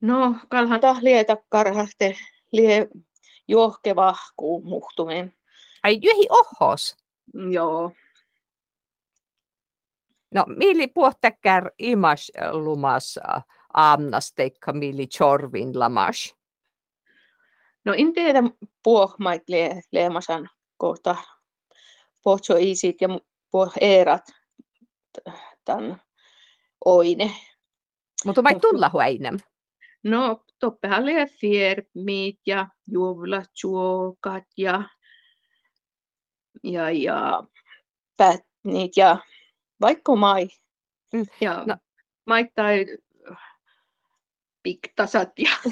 No, kalhan tahlieta karhaste lie johkevahkuu muhtumen. Ai jyhi ohos. Joo. No, mili puhtäkkär imas lumas aamnasteikka mili chorvin lamas? No, en tiedä puohmait le, leemasan kohta pohjo isit ja eerat tämän oine. Mutta vai tulla huainem? No, toppehan lie fiermit ja juovlatsuokat ja, ja, ja pätnit ja vaikka mai. Mm. Ja no. maittai piktasat ja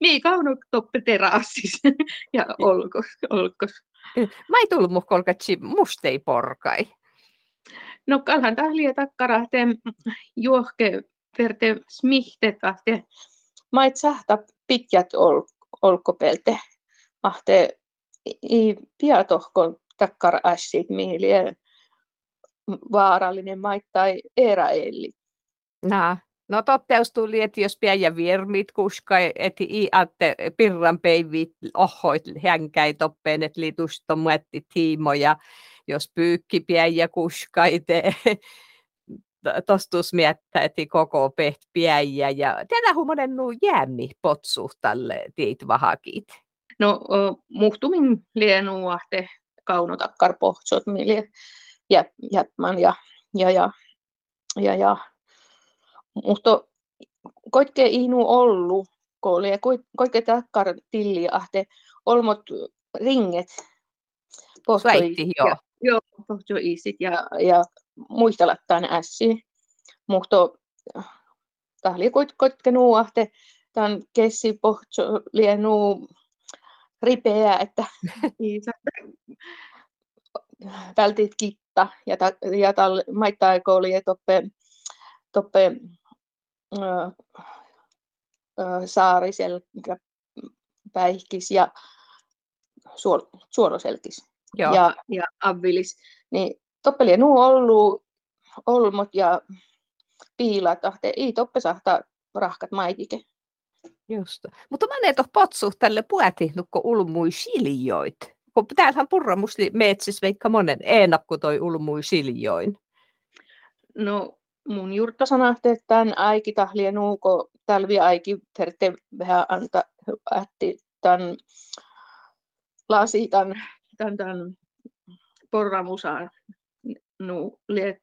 mi kauno toppe terassis ja olkos. olkos. Mä ei tullut muhkolkatsi mustei porkai. No kalhan tahlia takkarahte juohke verte smihte kahte mait sahta pitkät ol, olkopelte. Mahte i piatohkon takkar assit mieliä vaarallinen maittai eräelli. No, no totteus tuli, että jos piäjä virmit kuska, että i atte pirran peivit ohoit hänkäi toppeen, että liitusto muetti tiimoja, jos pyykki piäjä kuskaite, tostus miettä, että koko peht piäjä ja tätä humonen nuu jäämi potsu tälle tiit vahakit. No muhtumin lienuahte kaunotakkar pohtsot, mille jätmän ja, ja, ja, ja, ja. mutta koikke inu ollu, kooli ja koikke takkar tilli ahte olmot ringet. Pohtoisit, joo. Joo, pohtoisit ja, ja muistelattaan ässi. Mutta tahli koikke nuuahte, tämän kessi pohtso lienuu ripeä, että vältit kitta ja, ta, ja tal, maittaa oli toppe, toppe äh, äh, saarisel päihkis ja suor, suoroselkis Joo. ja, ja avvilis. Niin toppeli nuu ollu olmot ja piilat, ahte ei toppe sahta rahkat maitike. Just. Mutta mä en ole potsu tälle puätihnukko ulmui siljoit kun täällähän purramusli metsis veikka monen eenakku toi ulmui siljoin. No mun jurtta sanahti, että tämän äiki tahlien nuuko talvi äiki terte vähän anta ätti tämän lasi tämän, tämän, porramusaan nu lie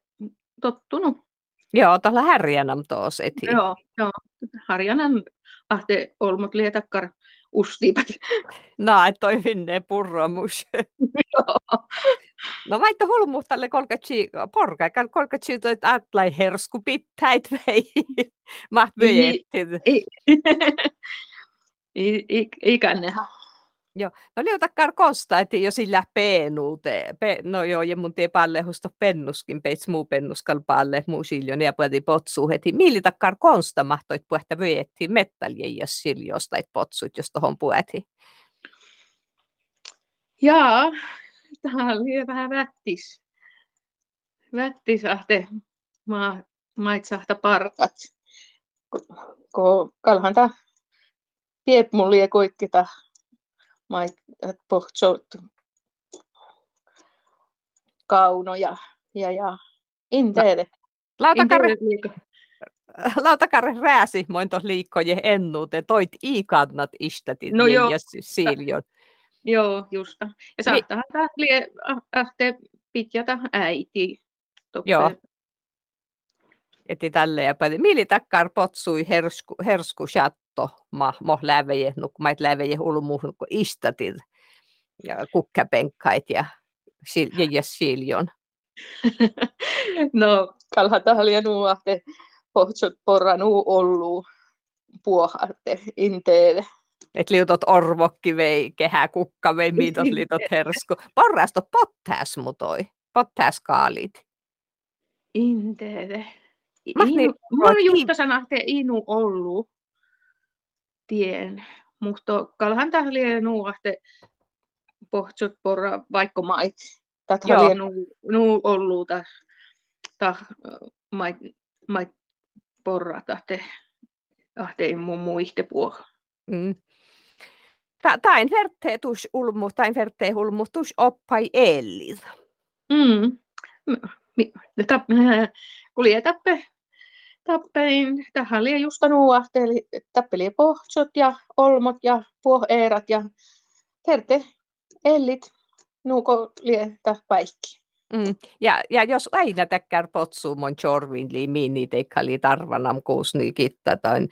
tottunut. Joo, tällä härjänäm tuossa eti. Joo, joo. Harjanam ahte olmot lietakkar ustivat. No, että toi vinne purromus. no vaikka hulmu tälle kolkatsi porka, kolkatsi toi atlai hersku pittäit vei. Maht vyjettin. Ikännehän. Joo, no liutakkar kosta, että jo sillä peenuute. Pe, no joo, ja mun tie palle husta pennuskin, peits muu pennuskal palle, muu siljon ja puhuti potsu heti. Milli takkar konsta mahtoit puhta vyötti metallien ja siljosta et potsut, jos tohon puhuti. Jaa, tämä oli vähän vättis. Ahte maa, maitsahta parkat. Ko kalhan ta piep mulle koikkita mait pohtsot kauno ja, ja, ja inteere. Lautakarre, lautakarre rääsi moin tuossa liikkoje ennuute, toit iikannat istätit no joo, ja siljon. Joo, justa. Ja saattaa lie ahte pitjata äiti. Toppe. Joo. Eti tälle ja päin. Mili takkar potsui hersku, hersku katto ma mo läveje nuk mait läveje ulmu nuk istatil ja kukkapenkkait ja sil, ja siljon. no kalha tahlia nuahte pohtsot porra nuu ollu puohatte inteelle. Et liutot orvokki vei, kehä kukka vei, miitot liutot hersku. Porrasto pottäs mutoi, pottäs kaalit. Inteelle. Mä just sanahte inu ollu tien. Mutta kalhan tahlie nuuaste pohtsut porra vaikka mait. Tathalie nu, nu ollu ta, ta mait, mait porra tahte ahteen mun muiste puo. Mm. Tain verteetus ulmu, tain vertee hulmutus oppai eellit. Mm. Kulje tappe, tappein, tähän oli just nuahteli, tappeli pohtsot ja olmot ja puoheerat ja terte ellit nuuko lietä päikki. Mm. Ja, ja jos aina täkkär potsuumon chorvin liimiin, teikka oli tarvanam kuusni kitta toin,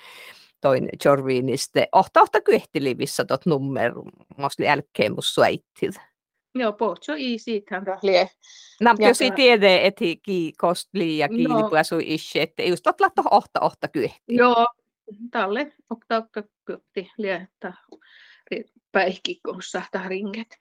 toin chorviniste. Ohta ohta kyhtilivissä tot nummer, mos jälkeen mus suaittil. Joo, potso i siitähän rahlie. Nam jos ei tiedä, että ki kostli ja kiili no. puasu ishe, että just tot latto ohta ohta kyhti. Joo, talle okta okta kyhti liettä päihki, kun ringet.